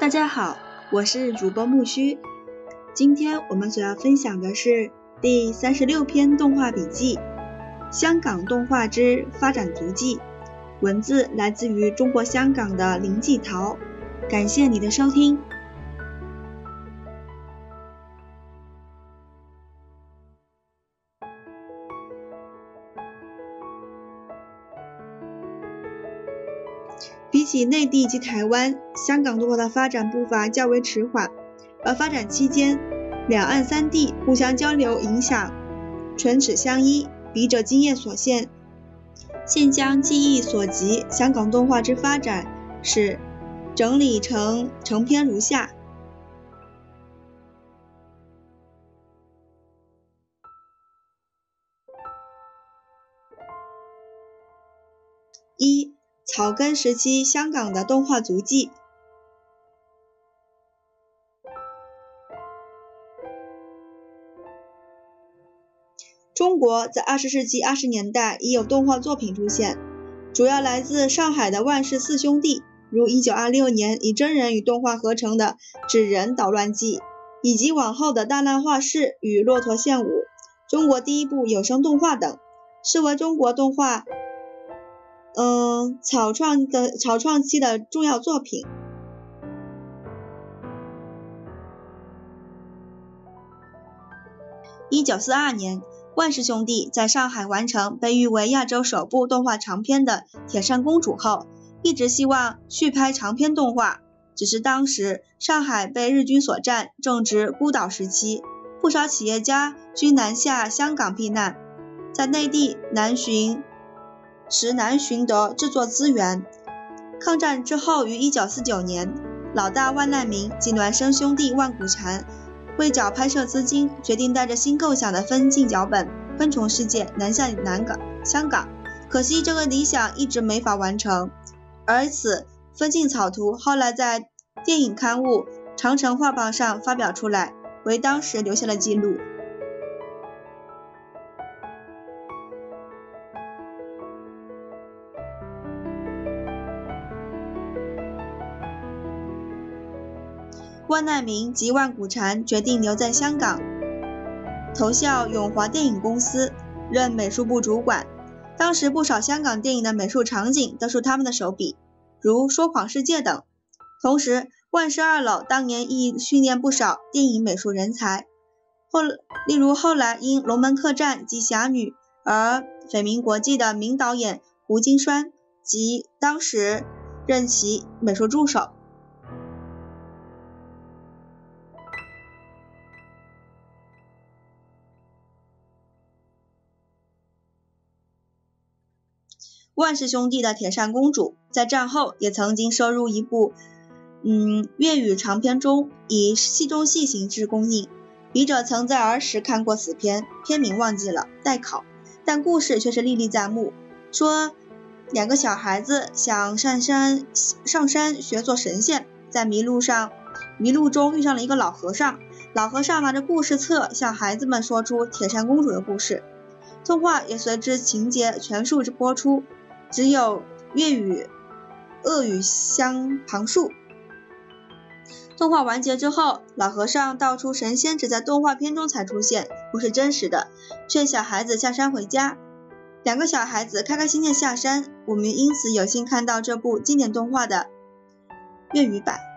大家好，我是主播木须。今天我们所要分享的是第三十六篇动画笔记《香港动画之发展足迹》，文字来自于中国香港的林继陶。感谢你的收听。比起内地及台湾，香港动画的发展步伐较为迟缓，而发展期间，两岸三地互相交流影响，唇齿相依。笔者经验所限，现将记忆所及香港动画之发展史整理成成篇如下：草根时期香港的动画足迹。中国在二十世纪二十年代已有动画作品出现，主要来自上海的万氏四兄弟，如一九二六年以真人与动画合成的《纸人捣乱记》，以及往后的大难画室与骆驼献舞，中国第一部有声动画等，视为中国动画。嗯，草创的草创期的重要作品。一九四二年，万氏兄弟在上海完成被誉为亚洲首部动画长片的《铁扇公主》后，一直希望续拍长篇动画。只是当时上海被日军所占，正值孤岛时期，不少企业家均南下香港避难，在内地南巡。实难寻得制作资源。抗战之后，于一九四九年，老大万难明及孪生兄弟万古禅为找拍摄资金，决定带着新构想的分镜脚本《昆虫世界》南下南港香港。可惜这个理想一直没法完成。而此分镜草图后来在电影刊物《长城画报》上发表出来，为当时留下了记录。万难明及万古禅决定留在香港，投效永华电影公司，任美术部主管。当时不少香港电影的美术场景都是他们的手笔，如《说谎世界》等。同时，万氏二老当年亦训练不少电影美术人才，后例如后来因《龙门客栈》及《侠女》而绯名国际的名导演胡金栓，及当时任其美术助手。万氏兄弟的《铁扇公主》在战后也曾经收入一部嗯粤语长片中，以戏中戏形式公映。笔者曾在儿时看过此片，片名忘记了，待考。但故事却是历历在目。说两个小孩子想上山上山学做神仙，在迷路上迷路中遇上了一个老和尚，老和尚拿着故事册向孩子们说出铁扇公主的故事。动画也随之情节全数播出。只有粤语、鄂语相旁述。动画完结之后，老和尚道出神仙只在动画片中才出现，不是真实的，劝小孩子下山回家。两个小孩子开开心心下山，我们因此有幸看到这部经典动画的粤语版。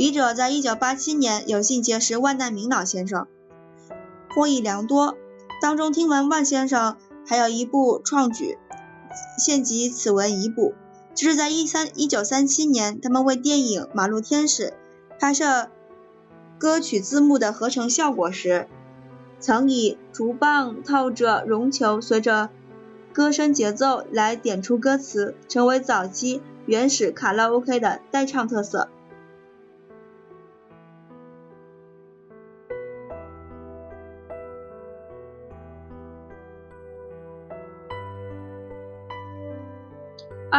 笔者在一九八七年有幸结识万代明老先生，获益良多。当中听闻万先生还有一部创举，现集此文已补。就是在一三一九三七年，他们为电影《马路天使》拍摄歌曲字幕的合成效果时，曾以竹棒套着绒球，随着歌声节奏来点出歌词，成为早期。原始卡拉 OK 的代唱特色。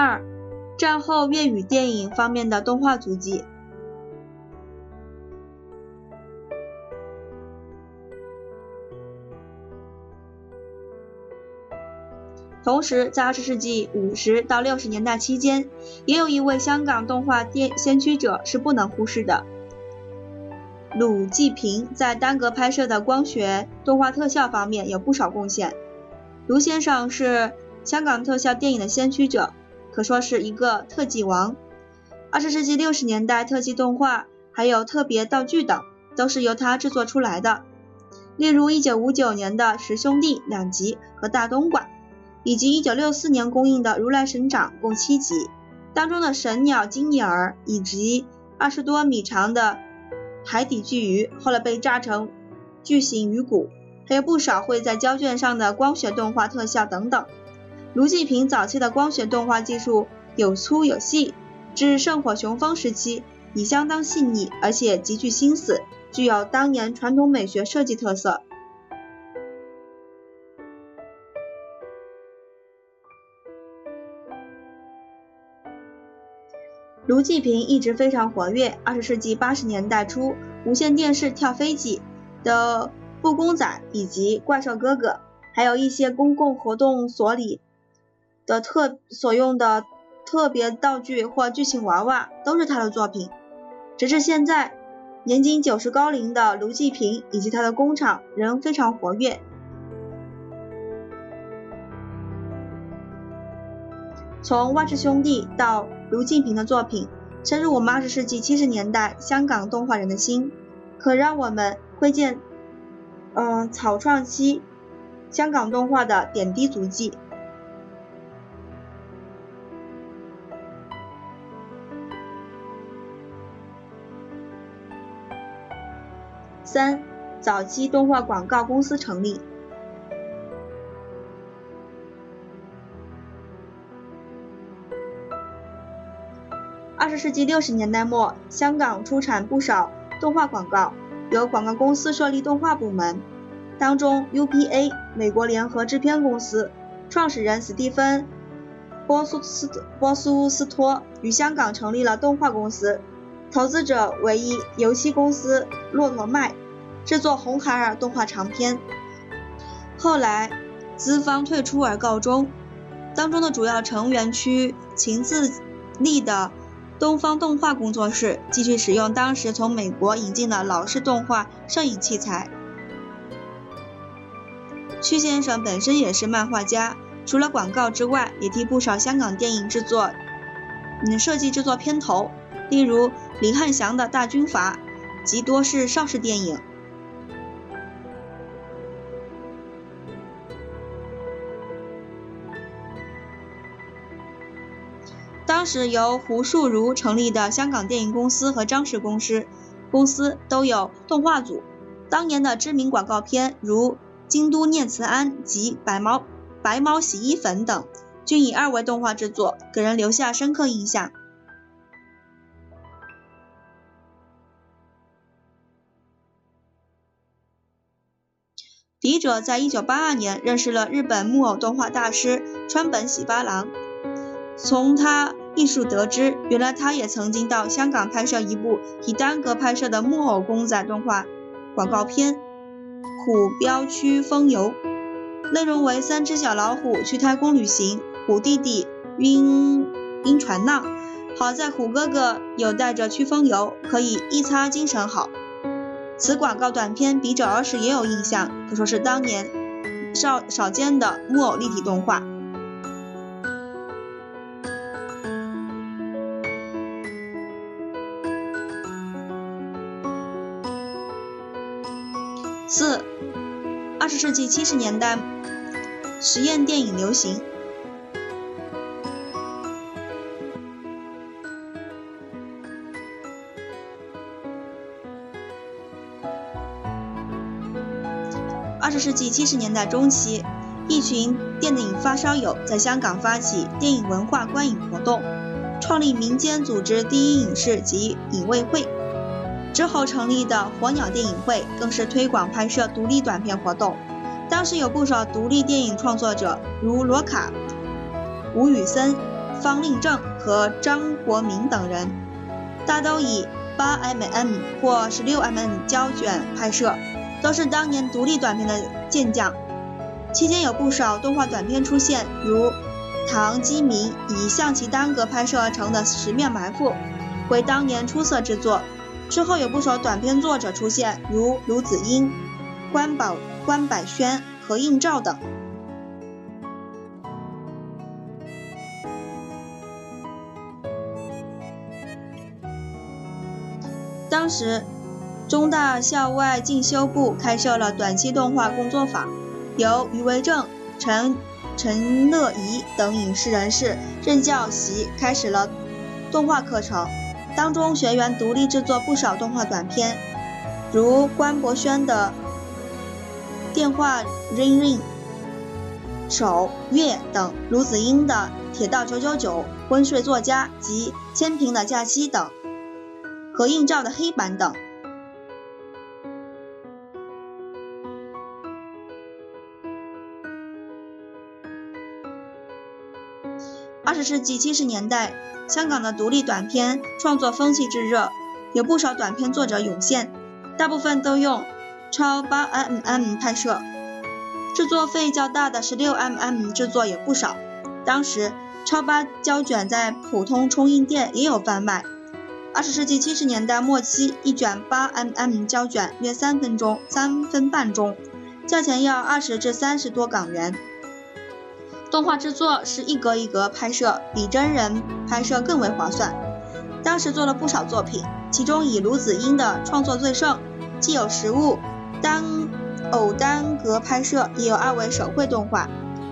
二、战后粤语电影方面的动画足迹。同时，在二十世纪五十到六十年代期间，也有一位香港动画电先驱者是不能忽视的。鲁继平在单格拍摄的光学动画特效方面有不少贡献。卢先生是香港特效电影的先驱者。可说是一个特技王。二十世纪六十年代，特技动画还有特别道具等，都是由他制作出来的。例如一九五九年的《十兄弟》两集和《大东莞》，以及一九六四年公映的《如来神掌》共七集，当中的神鸟金眼儿以及二十多米长的海底巨鱼，后来被炸成巨型鱼骨，还有不少会在胶卷上的光学动画特效等等。卢继平早期的光学动画技术有粗有细，至圣火雄风时期已相当细腻，而且极具心思，具有当年传统美学设计特色。卢继平一直非常活跃。二十世纪八十年代初，无线电视跳飞机的布公仔以及怪兽哥哥，还有一些公共活动所里。的特所用的特别道具或剧情娃娃都是他的作品。直至现在，年仅九十高龄的卢继平以及他的工厂仍非常活跃。从万氏兄弟到卢继平的作品，深入我们二十世纪七十年代香港动画人的心，可让我们窥见，嗯，草创期香港动画的点滴足迹。三、早期动画广告公司成立。二十世纪六十年代末，香港出产不少动画广告，由广告公司设立动画部门。当中，UPA 美国联合制片公司创始人史蒂芬·波苏斯波苏斯托与香港成立了动画公司，投资者为一游戏公司骆驼麦。制作《红孩儿》动画长片，后来资方退出而告终。当中的主要成员区秦自立的东方动画工作室，继续使用当时从美国引进的老式动画摄影器材。屈先生本身也是漫画家，除了广告之外，也替不少香港电影制作嗯设计制作片头，例如李汉祥的大军阀及多是邵氏电影。当时由胡树如成立的香港电影公司和张氏公司公司都有动画组。当年的知名广告片如《京都念慈庵》及《白猫白猫洗衣粉》等，均以二维动画制作，给人留下深刻印象。笔者在一九八二年认识了日本木偶动画大师川本喜八郎，从他。艺术得知，原来他也曾经到香港拍摄一部以单格拍摄的木偶公仔动画广告片《虎标区风游》，内容为三只小老虎去太空旅行，虎弟弟晕晕船浪，好在虎哥哥有带着驱风油，可以一擦精神好。此广告短片，笔者儿时也有印象，可说是当年少少见的木偶立体动画。四，二十世纪七十年代，实验电影流行。二十世纪七十年代中期，一群电影发烧友在香港发起电影文化观影活动，创立民间组织第一影视及影卫会。之后成立的火鸟电影会更是推广拍摄独立短片活动。当时有不少独立电影创作者，如罗卡、吴宇森、方令正和张国民等人，大都以八 mm 或十六 mm 胶卷拍摄，都是当年独立短片的健将。期间有不少动画短片出现，如唐基明以象棋单格拍摄而成的《十面埋伏》为当年出色之作。之后有不少短片作者出现，如卢子英、关宝。关百轩、何应照等。当时，中大校外进修部开设了短期动画工作坊，由余维正、陈陈乐怡等影视人士任教习，开始了动画课程。当中学员独立制作不少动画短片，如关博轩的。电话 ring ring，手月等，卢子英的铁道九九九，昏睡作家及千平的假期等，何映照的黑板等。十世纪七十年代，香港的独立短片创作风气炙热，有不少短片作者涌现，大部分都用。超八 mm 拍摄，制作费较大的十六 mm 制作也不少。当时超八胶卷在普通冲印店也有贩卖。二十世纪七十年代末期，一卷八 mm 胶卷约三分钟、三分半钟，价钱要二十至三十多港元。动画制作是一格一格拍摄，比真人拍摄更为划算。当时做了不少作品，其中以卢子英的创作最盛，既有实物。单偶单格拍摄也有二维手绘动画，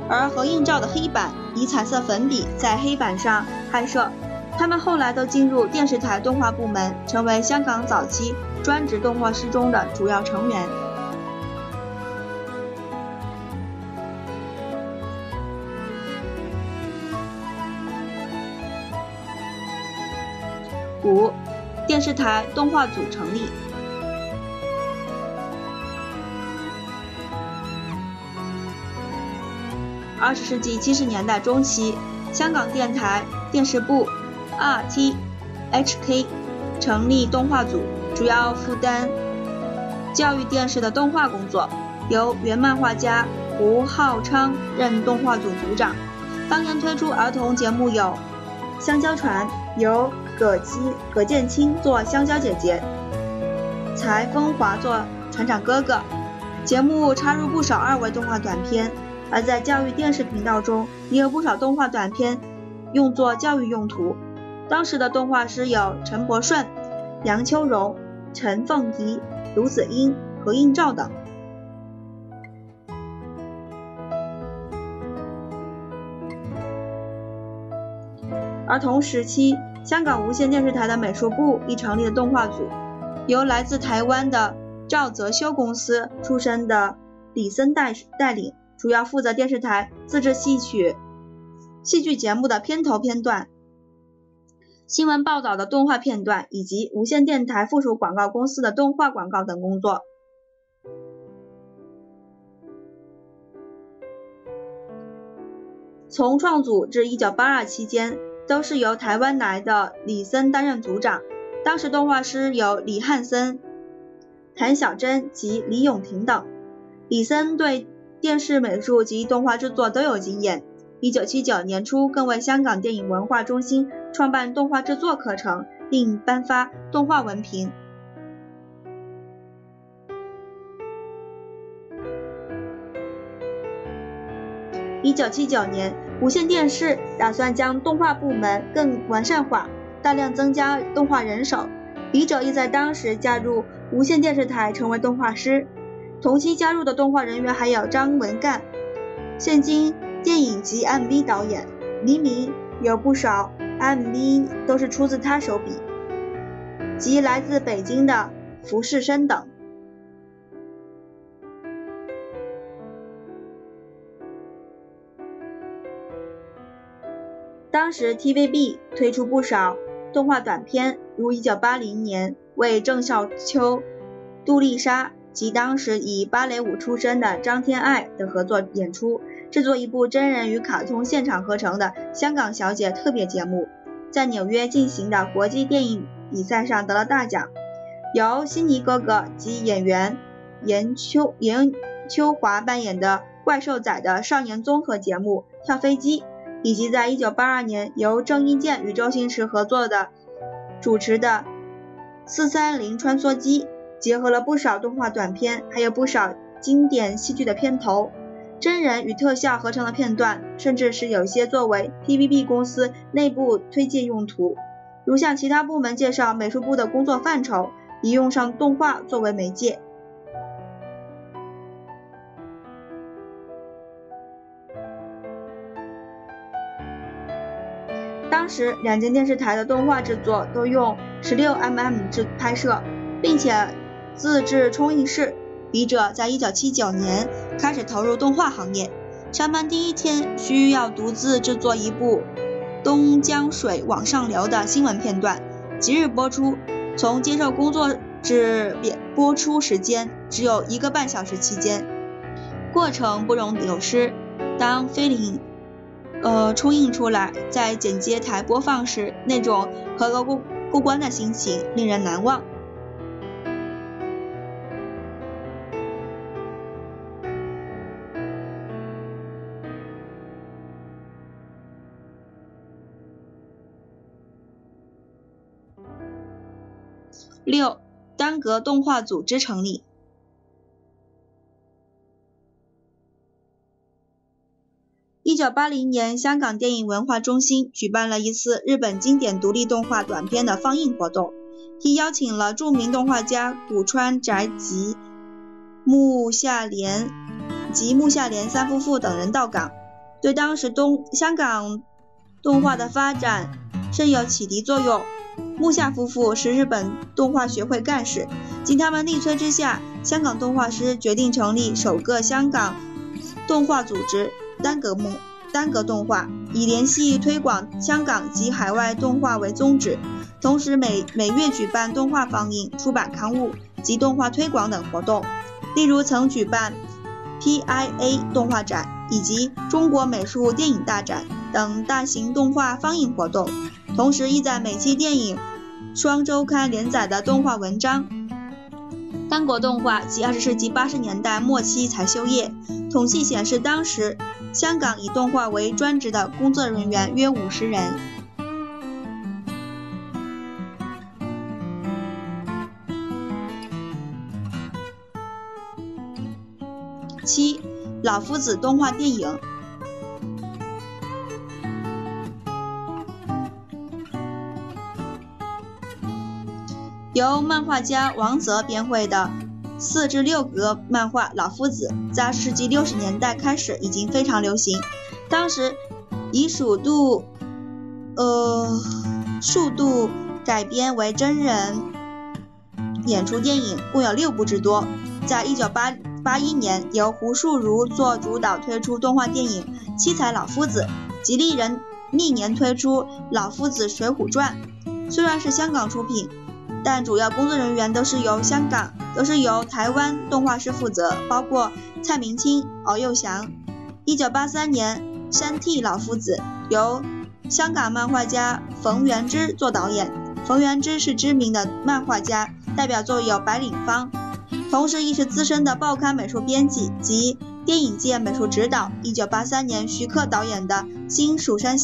而何映照的黑板以彩色粉笔在黑板上拍摄。他们后来都进入电视台动画部门，成为香港早期专职动画师中的主要成员。五，电视台动画组成立。二十世纪七十年代中期，香港电台电视部 （RTHK） 成立动画组，主要负担教育电视的动画工作，由原漫画家胡浩昌任动画组组长。当年推出儿童节目有《香蕉船》，由葛基葛剑清做香蕉姐姐，柴风华做船长哥哥。节目插入不少二维动画短片。而在教育电视频道中，也有不少动画短片用作教育用途。当时的动画师有陈伯顺、杨秋荣、陈凤仪、卢子英、何应照等。而同时期，香港无线电视台的美术部亦成立了动画组，由来自台湾的赵泽修公司出身的李森带带领。主要负责电视台自制戏曲、戏剧节目的片头片段、新闻报道的动画片段，以及无线电台附属广告公司的动画广告等工作。从创组至一九八二期间，都是由台湾来的李森担任组长。当时动画师有李汉森、谭小珍及李永婷等。李森对电视美术及动画制作都有经验。一九七九年初，更为香港电影文化中心创办动画制作课程，并颁发动画文凭。一九七九年，无线电视打算将动画部门更完善化，大量增加动画人手。笔者亦在当时加入无线电视台，成为动画师。同期加入的动画人员还有张文干，现今电影及 MV 导演，黎明有不少 MV 都是出自他手笔，及来自北京的浮世生等。当时 TVB 推出不少动画短片，如1980年为郑少秋、杜丽莎及当时以芭蕾舞出身的张天爱的合作演出，制作一部真人与卡通现场合成的《香港小姐》特别节目，在纽约进行的国际电影比赛上得了大奖。由悉尼哥哥及演员严秋严秋华扮演的怪兽仔的少年综合节目《跳飞机》。以及在1982年由郑伊健与周星驰合作的主持的《四三零穿梭机》，结合了不少动画短片，还有不少经典戏剧的片头、真人与特效合成的片段，甚至是有些作为 TVB 公司内部推介用途，如向其他部门介绍美术部的工作范畴，以用上动画作为媒介。时两间电视台的动画制作都用 16mm 制拍摄，并且自制冲印室。笔者在1979年开始投入动画行业，上班第一天需要独自制作一部东江水往上流的新闻片段，即日播出。从接受工作至播出时间只有一个半小时期间，过程不容有失。当菲林。呃，冲印出来，在剪接台播放时，那种合格过过关的心情令人难忘。六，单格动画组织成立。一九八零年，香港电影文化中心举办了一次日本经典独立动画短片的放映活动，并邀请了著名动画家古川宅吉、木下莲及木下莲三夫妇等人到港，对当时东香港动画的发展甚有启迪作用。木下夫妇是日本动画学会干事，经他们力催之下，香港动画师决定成立首个香港动画组织。单格目单格动画以联系推广香港及海外动画为宗旨，同时每每月举办动画放映、出版刊物及动画推广等活动。例如曾举办 PIA 动画展以及中国美术电影大展等大型动画放映活动，同时亦在每期电影双周刊连载的动画文章。单国动画及二十世纪八十年代末期才休业，统计显示当时。香港以动画为专职的工作人员约五十人。七，老夫子动画电影由漫画家王泽编绘的。四至六格漫画《老夫子》在世纪六十年代开始已经非常流行，当时以数度呃数度改编为真人演出电影共有六部之多。在一九八八一年，由胡树如做主导推出动画电影《七彩老夫子》，吉利人历年推出《老夫子水浒传》，虽然是香港出品。但主要工作人员都是由香港，都是由台湾动画师负责，包括蔡明清、敖幼祥。一九八三年，《山替老夫子》由香港漫画家冯元之做导演。冯元之是知名的漫画家，代表作有《白领方》，同时亦是资深的报刊美术编辑及电影界美术指导。一九八三年，徐克导演的《新蜀山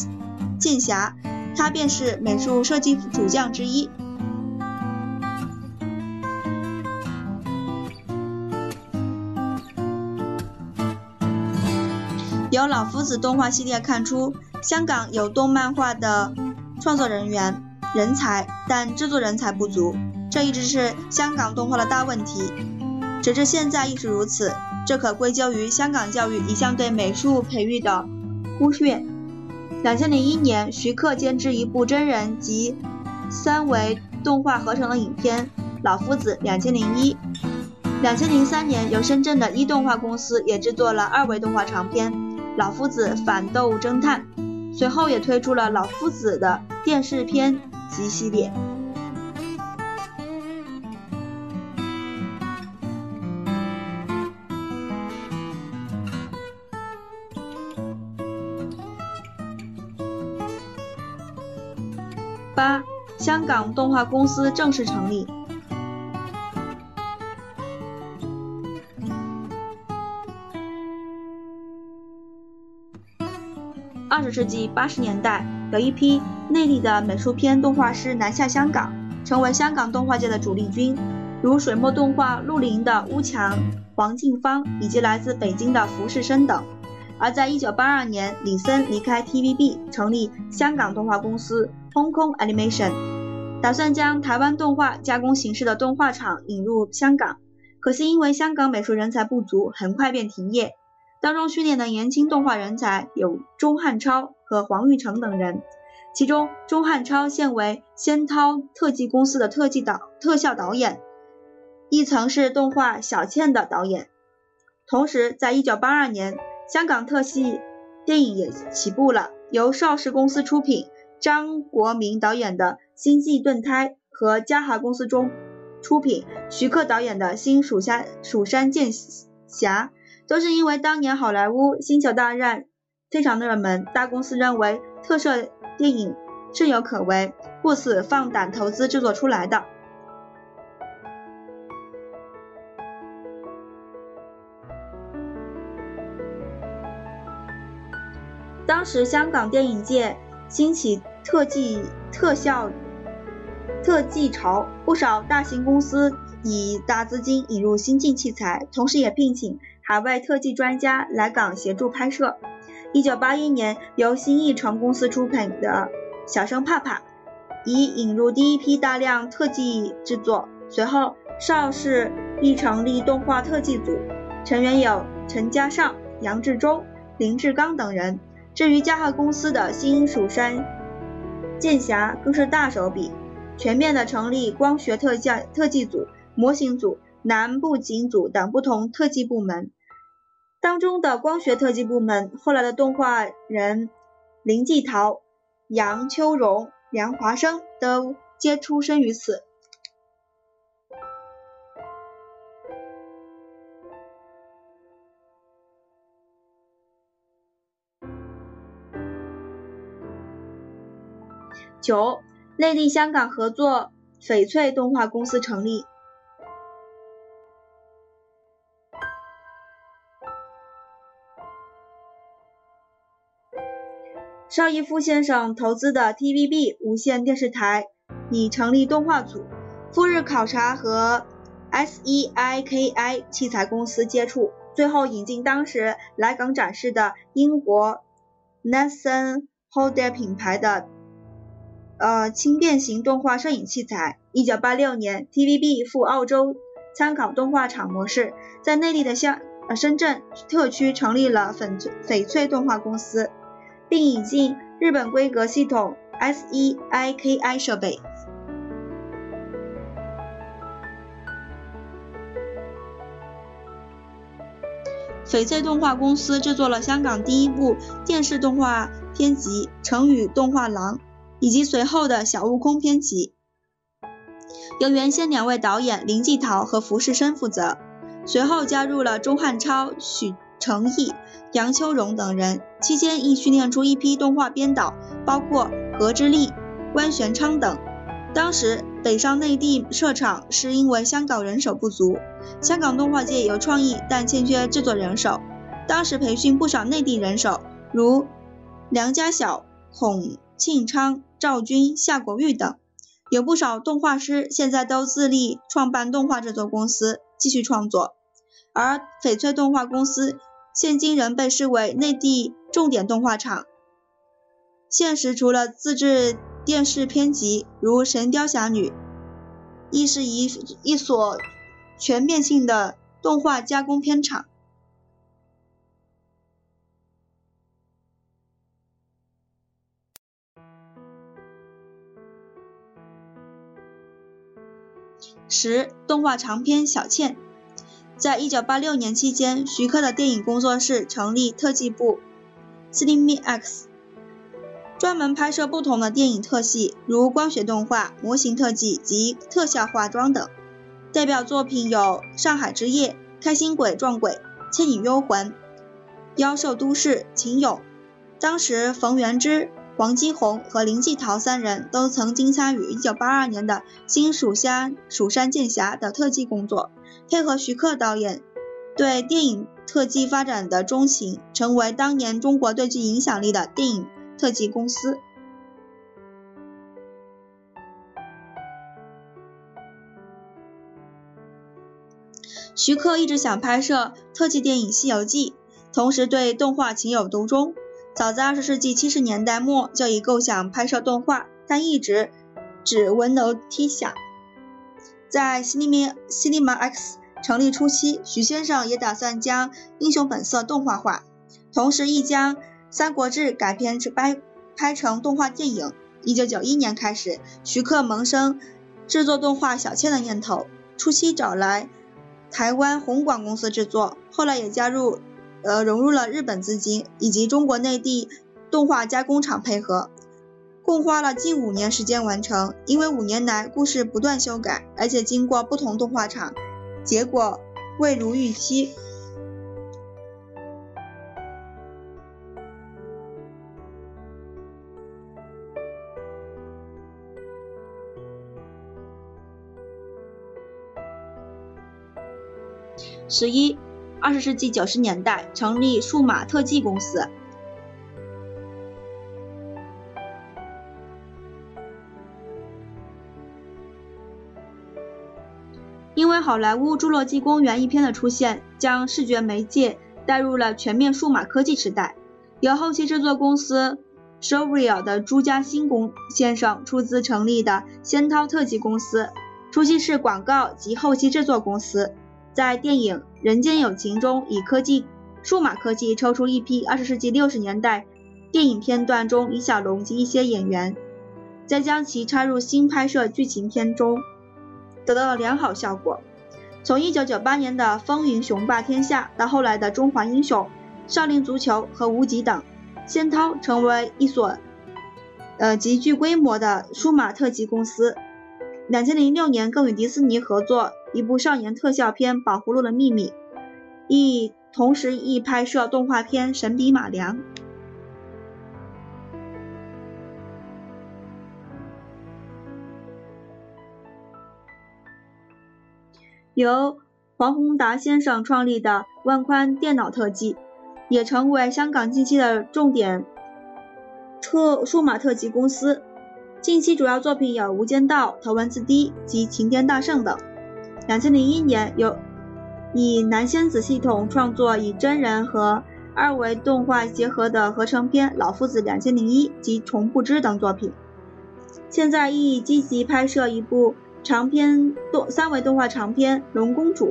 剑侠》，他便是美术设计主将之一。由老夫子动画系列看出，香港有动漫画的创作人员人才，但制作人才不足，这一直是香港动画的大问题，直至现在亦是如此。这可归咎于香港教育一向对美术培育的忽略。两千零一年，徐克监制一部真人及三维动画合成的影片《老夫子》。两千零一，两千零三年，由深圳的一动画公司也制作了二维动画长片。老夫子反斗侦探，随后也推出了老夫子的电视片集系列。八，香港动画公司正式成立。二十世纪八十年代，有一批内地的美术片动画师南下香港，成为香港动画界的主力军，如水墨动画陆林的巫强、黄静芳，以及来自北京的浮世生等。而在一九八二年，李森离开 TVB，成立香港动画公司 Hong Kong Animation，打算将台湾动画加工形式的动画厂引入香港。可惜因为香港美术人才不足，很快便停业。当中训练的年轻动画人才有钟汉超和黄玉成等人，其中钟汉超现为仙涛特技公司的特技导特效导演，亦曾是动画小倩的导演。同时，在一九八二年。香港特系电影也起步了，由邵氏公司出品，张国民导演的《星际盾胎》和嘉禾公司中出品，徐克导演的《新蜀山蜀山剑侠》，都是因为当年好莱坞《星球大战》非常的热门，大公司认为特摄电影甚有可为，故此放胆投资制作出来的。当时香港电影界兴起特技特效特技潮，不少大型公司以大资金引入先进器材，同时也聘请海外特技专家来港协助拍摄。一九八一年，由新艺城公司出品的《小生怕怕》，已引入第一批大量特技制作。随后，邵氏亦成立动画特技组，成员有陈嘉上、杨志忠、林志刚等人。至于嘉禾公司的新蜀山剑侠更是大手笔，全面的成立光学特效特技组、模型组、南部景组等不同特技部门。当中的光学特技部门，后来的动画人林继陶、杨秋荣、梁华生都皆出身于此。九，内地香港合作翡翠动画公司成立。邵逸夫先生投资的 TVB 无线电视台拟成立动画组，赴日考察和 SEIKI 器材公司接触，最后引进当时来港展示的英国 Nathan Holder 品牌的。呃，轻便型动画摄影器材。一九八六年，TVB 赴澳洲参考动画厂模式，在内地的香呃深圳特区成立了翡翠翡翠动画公司，并引进日本规格系统 SEIKI 设备。翡翠动画公司制作了香港第一部电视动画片集《成语动画廊》。以及随后的小悟空片集，由原先两位导演林继陶和浮世生负责，随后加入了钟汉超、许成毅、杨秋荣等人。期间亦训练出一批动画编导，包括何之立、关玄昌等。当时北上内地设厂是因为香港人手不足，香港动画界有创意，但欠缺制作人手。当时培训不少内地人手，如梁家晓、孔庆昌。赵军、夏国玉等，有不少动画师现在都自立创办动画制作公司，继续创作。而翡翠动画公司现今仍被视为内地重点动画厂。现时除了自制电视片集，如《神雕侠侣》，亦是一一所全面性的动画加工片厂。十动画长片《小倩》在一九八六年期间，徐克的电影工作室成立特技部 c i n e X，专门拍摄不同的电影特系，如光学动画、模型特技及特效化妆等。代表作品有《上海之夜》《开心鬼撞鬼》《倩女幽魂》《妖兽都市》《秦俑》。当时，冯源之、黄基红和林继陶三人都曾经参与1982年的《新蜀山蜀山剑侠》的特技工作，配合徐克导演对电影特技发展的钟情，成为当年中国最具影响力的电影。特技公司。徐克一直想拍摄特技电影《西游记》，同时对动画情有独钟。早在二十世纪七十年代末就已构想拍摄动画，但一直只闻楼梯响。在 Cinema Cinema X 成立初期，徐先生也打算将《英雄本色》动画化，同时亦将。《三国志》改编成拍拍成动画电影。一九九一年开始，徐克萌生制作动画小倩的念头，初期找来台湾红广公司制作，后来也加入呃融入了日本资金以及中国内地动画加工厂配合，共花了近五年时间完成。因为五年来故事不断修改，而且经过不同动画厂，结果未如预期。十一，二十世纪九十年代成立数码特技公司。因为好莱坞《侏罗纪公园》一片的出现，将视觉媒介带入了全面数码科技时代。由后期制作公司 s h o w r e a l 的朱家新公先生出资成立的仙涛特技公司，初期是广告及后期制作公司。在电影《人间有情》中，以科技、数码科技抽出一批二十世纪六十年代电影片段中李小龙及一些演员，再将其插入新拍摄剧情片中，得到了良好效果。从一九九八年的《风云雄霸天下》到后来的《中华英雄》《少林足球》和《无极》等，仙涛成为一所呃极具规模的数码特技公司。两千零六年，更与迪士尼合作一部少年特效片《宝葫芦的秘密》，亦同时亦拍摄动画片《神笔马良》。由黄宏达先生创立的万宽电脑特技，也成为香港近期的重点特数码特技公司。近期主要作品有《无间道》《头文字 D》及《齐天大圣》等。两千零一年，由以南仙子系统创作以真人和二维动画结合的合成片《老夫子两千零一》及《虫不知》等作品。现在亦积极拍摄一部长篇动三维动画长片《龙公主》。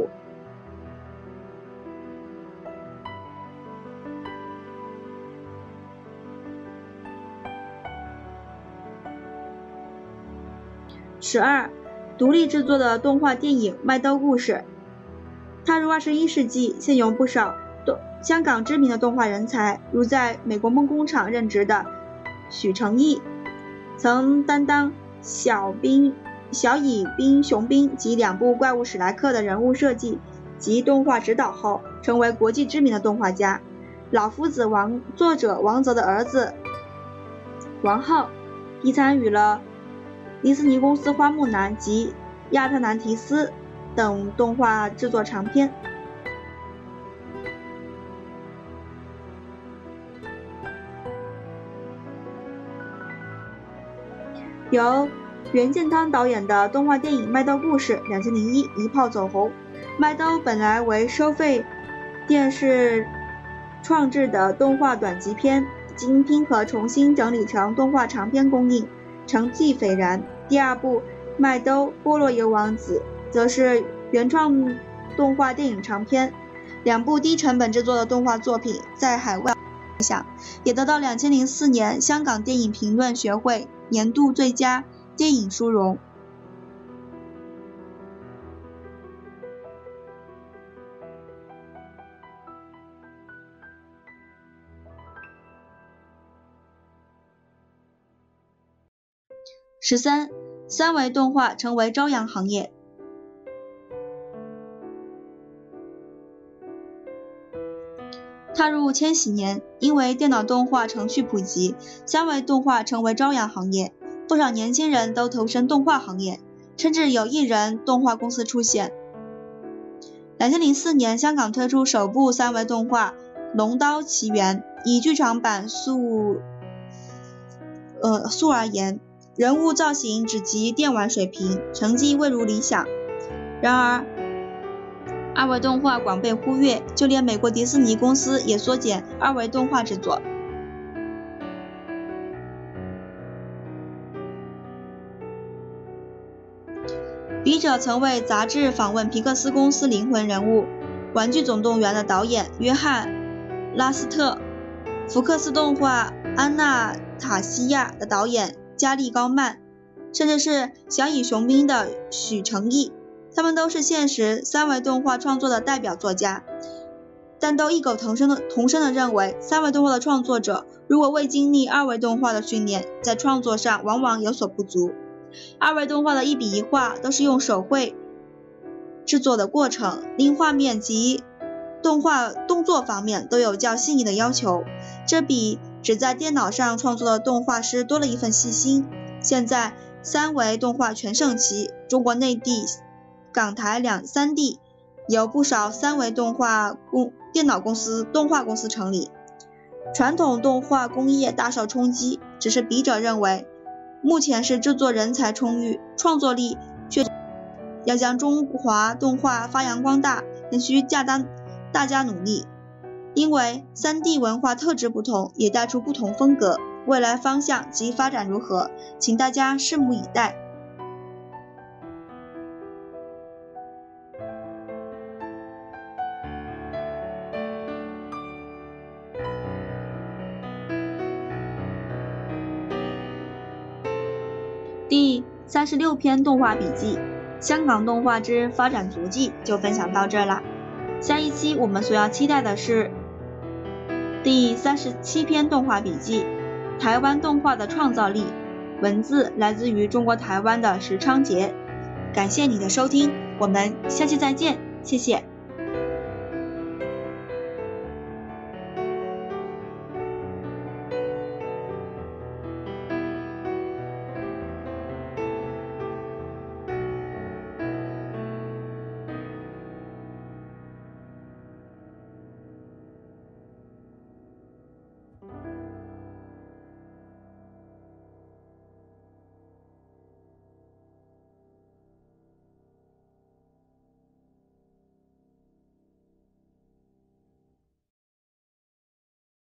十二，独立制作的动画电影《麦兜故事》。踏入二十一世纪，现有不少动香港知名的动画人才，如在美国梦工厂任职的许成义，曾担当小兵、小乙兵、雄兵及两部怪物史莱克的人物设计及动画指导后，成为国际知名的动画家。老夫子王作者王泽的儿子王浩，亦参与了。迪士尼公司《花木兰》及《亚特兰提斯》等动画制作长片，由袁建汤导演的动画电影《麦兜故事》两千零一一炮走红。麦兜本来为收费电视创制的动画短集片，经拼合重新整理成动画长片公映，成绩斐然。第二部《麦兜菠萝油王子》则是原创动画电影长片，两部低成本制作的动画作品在海外影响，也得到两千零四年香港电影评论学会年度最佳电影殊荣。十三，三维动画成为朝阳行业。踏入千禧年，因为电脑动画程序普及，三维动画成为朝阳行业，不少年轻人都投身动画行业，甚至有艺人动画公司出现。两千零四年，香港推出首部三维动画《龙刀奇缘》，以剧场版速呃速而言，人物造型只及电玩水平，成绩未如理想。然而，二维动画广被忽略，就连美国迪士尼公司也缩减二维动画制作。笔者曾为杂志访问皮克斯公司灵魂人物《玩具总动员》的导演约翰·拉斯特，福克斯动画《安娜塔西亚》的导演加利·高曼，甚至是《小蚁雄兵》的许成义。他们都是现实三维动画创作的代表作家，但都异口同声的同声的认为，三维动画的创作者如果未经历二维动画的训练，在创作上往往有所不足。二维动画的一笔一画都是用手绘制作的过程，令画面及动画动作方面都有较细腻的要求，这比只在电脑上创作的动画师多了一份细心。现在三维动画全盛期，中国内地。港台两三地有不少三维动画公电脑公司、动画公司成立，传统动画工业大受冲击。只是笔者认为，目前是制作人才充裕，创作力却要将中华动画发扬光大，仍需加大大家努力。因为三 D 文化特质不同，也带出不同风格，未来方向及发展如何，请大家拭目以待。第三十六篇动画笔记：香港动画之发展足迹就分享到这啦。下一期我们所要期待的是第三十七篇动画笔记：台湾动画的创造力。文字来自于中国台湾的石昌杰。感谢你的收听，我们下期再见，谢谢。